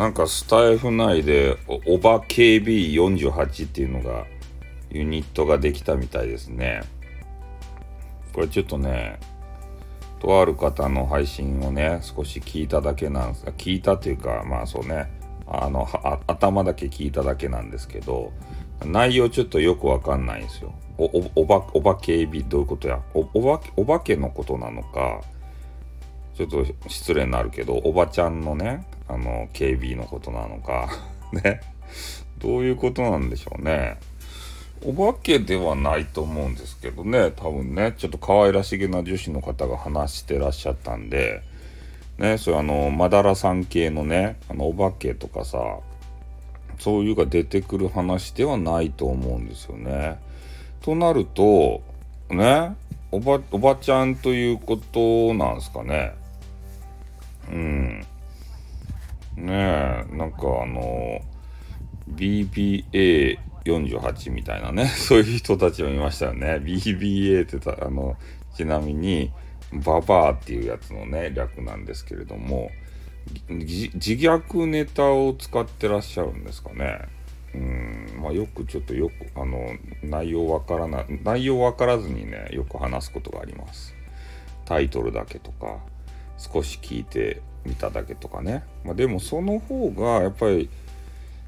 なんかスタイフ内でオバ KB48 っていうのがユニットができたみたいですね。これちょっとね、とある方の配信をね、少し聞いただけなんですが聞いたというか、まあそうね、あの、頭だけ聞いただけなんですけど、内容ちょっとよくわかんないんですよ。お、お、おば、おばけび、どういうことや？お、おば、お化けのことなのか、ちょっと失礼になるけど、おばちゃんのね、あの、警備のことなのか、ね、どういうことなんでしょうね。お化けではないと思うんですけどね、多分ね、ちょっと可愛らしげな女子の方が話してらっしゃったんで、ね、そういうあの、まだらさん系のね、あの、お化けとかさ、そういうが出てくる話ではないと思うんですよね。となると、ね、おば、おばちゃんということなんですかね。うん。ねえ、なんかあの、BBA48 みたいなね、そういう人たちもいましたよね。BBA ってた、あの、ちなみに、ババアっていうやつのね、略なんですけれども、自虐ネタを使ってらっしゃるんですかね。うん、まあよくちょっとよく、あの、内容わからない、内容わからずにね、よく話すことがあります。タイトルだけとか、少し聞いてみただけとかね。まあでもその方が、やっぱり、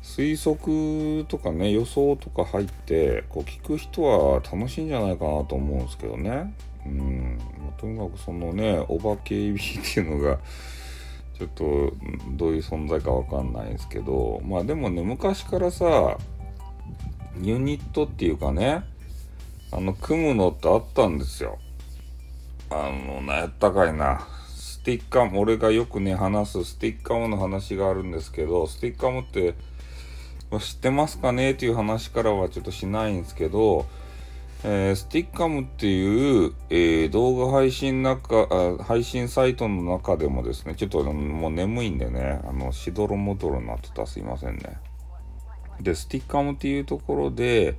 推測とかね予想とか入ってこう聞く人は楽しいんじゃないかなと思うんですけどね。うん、とにかくそのねお化け指っていうのがちょっとどういう存在かわかんないですけどまあでもね昔からさユニットっていうかねあの組むのってあったんですよ。あの何やったかいな。ティッカム俺がよくね話すスティッカムの話があるんですけどスティッカムって知ってますかねっていう話からはちょっとしないんですけど、えー、スティッカムっていう、えー、動画配信中あ、配信サイトの中でもですね、ちょっともう眠いんでね、あの、しどろもどろになってたすいませんね。で、 Stickam っていうところで、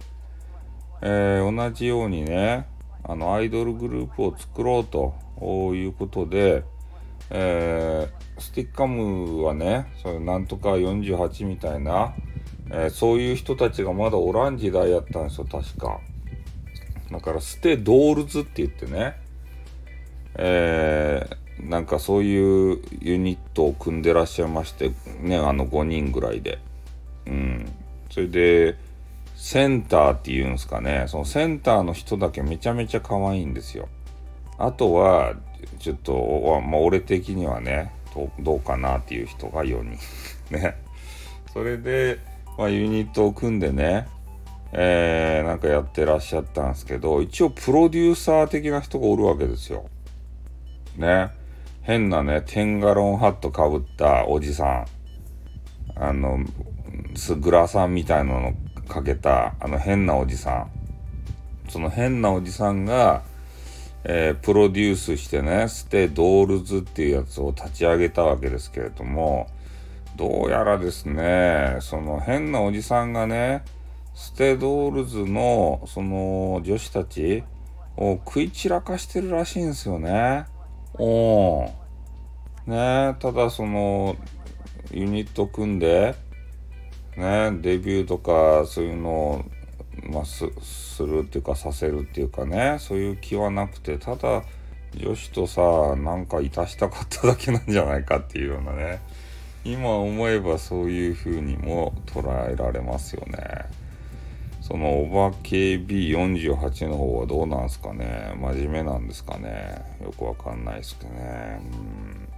えー、同じようにね、あの、アイドルグループを作ろうということで、えー、 Stickam はね、それなんとか48みたいな、えー、そういう人たちがまだおらん時代やったんですよ、確か。だから、ステドールズって言ってね、えー、なんかそういうユニットを組んでらっしゃいまして、ね、あの5人ぐらいで。うん。それで、センターっていうんですかね、そのセンターの人だけめちゃめちゃ可愛いんですよ。あとは、ちょっと、まあ、俺的にはね、どうかなっていう人が4人。ね。それで、まあ、ユニットを組んでね、えー、なんかやってらっしゃったんですけど、一応プロデューサー的な人がおるわけですよ。ね。変なね、テンガロンハットかぶったおじさん。あの、スグラさんみたいなのかけた、あの変なおじさん。その変なおじさんが、えー、プロデュースしてね、ステドールズっていうやつを立ち上げたわけですけれども、どうやらですね、その変なおじさんがね、ステドールズのその女子たちを食い散らかしてるらしいんですよね。おねただそのユニット組んで、ね、デビューとかそういうのを、まあ、すするっていうかさせるっていうかね。そういう気はなくてただ女子とさなんかいたしたかっただけなんじゃないかっていうようなね。今思えばそういう風にも捉えられますよね。そのおばけ B48 の方はどうなんすかね。真面目なんですかね。よくわかんないですけどね。うん。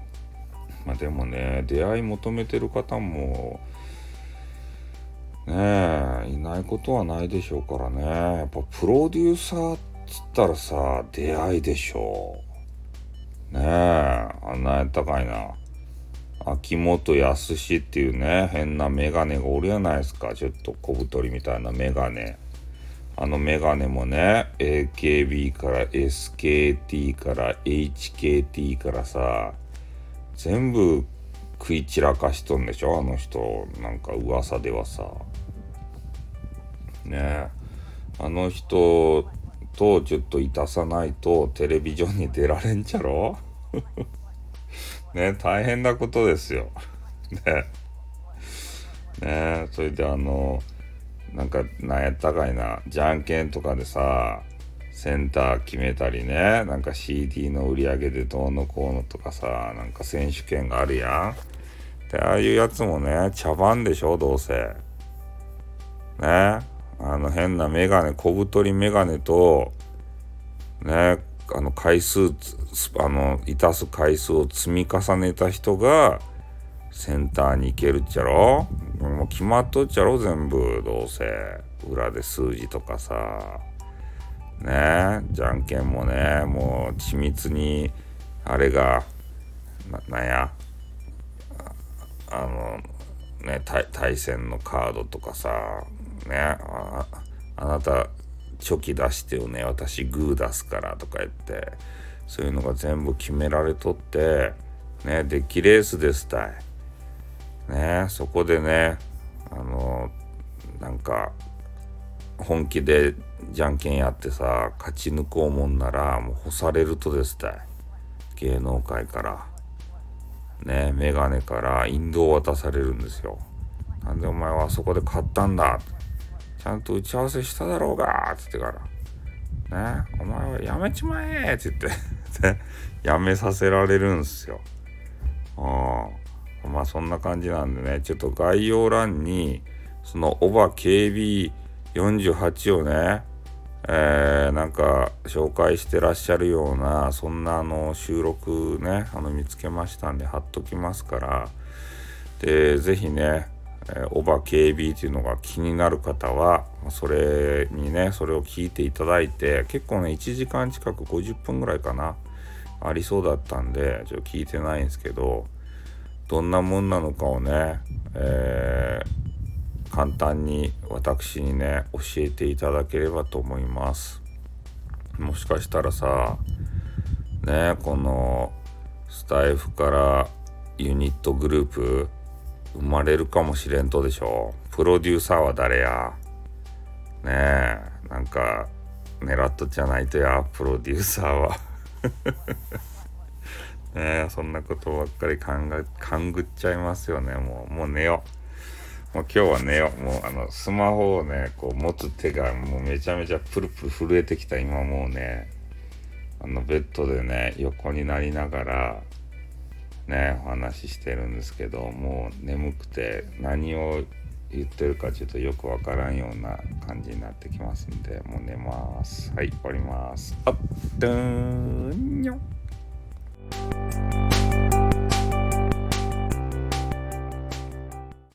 まあでもね、出会い求めてる方も、ねえ、いないことはないでしょうからね。やっぱプロデューサーっつったらさ、出会いでしょう。ねえ、あんなやったかいな。秋元康っていうね、変なメガネがおるやないですか。ちょっと小太りみたいなメガネ。あのメガネもね、AKB から SKT から HKT からさ、全部食い散らかしとんでしょ？あの人。なんか噂ではさ。ねえあの人とちょっといたさないとテレビジョンに出られんちゃろ？ね、大変なことですよ。ね。ねそれであのなんかなんやったかいなじゃんけんとかでさセンター決めたりねなんか CD の売り上げでどうのこうのとかさなんか選手権があるやんでああいうやつもね茶番でしょどうせ。ね。あの変なメガネ小太りメガネとねあの回数あのいたす回数を積み重ねた人がセンターに行けるっちゃろ。もう決まっとっちゃろ全部どうせ。裏で数字とかさ。ね。じゃんけんもねもう緻密にあれがななんや。あのね対戦のカードとかさねああなたチョキ出してよね私グー出すからとか言ってそういうのが全部決められとってねデッキレースですたい。ねそこでねあのなんか本気でじゃんけんやってさ勝ち抜こうもんならもう干されるとですたい。芸能界から。ねメガネから引導を渡されるんですよ。なんでお前はあそこで勝ったんだ。ちゃんと打ち合わせしただろうが。っつってから。ねお前はやめちまえ。って。言ってやめさせられるんですよ。あまあそんな感じなんでねちょっと概要欄にそのオバ KB48 をねえー、なんか紹介してらっしゃるようなそんなあの収録ねあの見つけましたんで貼っときますからで是非ねえー、オバ KB っていうのが気になる方はそれにねそれを聞いていただいて結構ね1時間近く50分ぐらいかなありそうだったんでちょっと聞いてないんですけどどんなもんなのかをね、えー、簡単に私にね教えていただければと思います。もしかしたらさねこのスタイフからユニットグループ生まれるかもしれんとでしょ。プロデューサーは誰や。ねえなんか狙っとじゃないとや。プロデューサーは。ねえそんなことばっかり勘が勘ぐっちゃいますよね。もうもう寝よう。もう今日は寝ようもうあのスマホをねこう持つ手がもうめちゃめちゃプルプル震えてきた。今もうねあのベッドでね横になりながらねお話ししてるんですけどもう眠くて何を言ってるかちょっとよくわからんような感じになってきますんでもう寝ます。はい終わります。あっドゥーンにょ。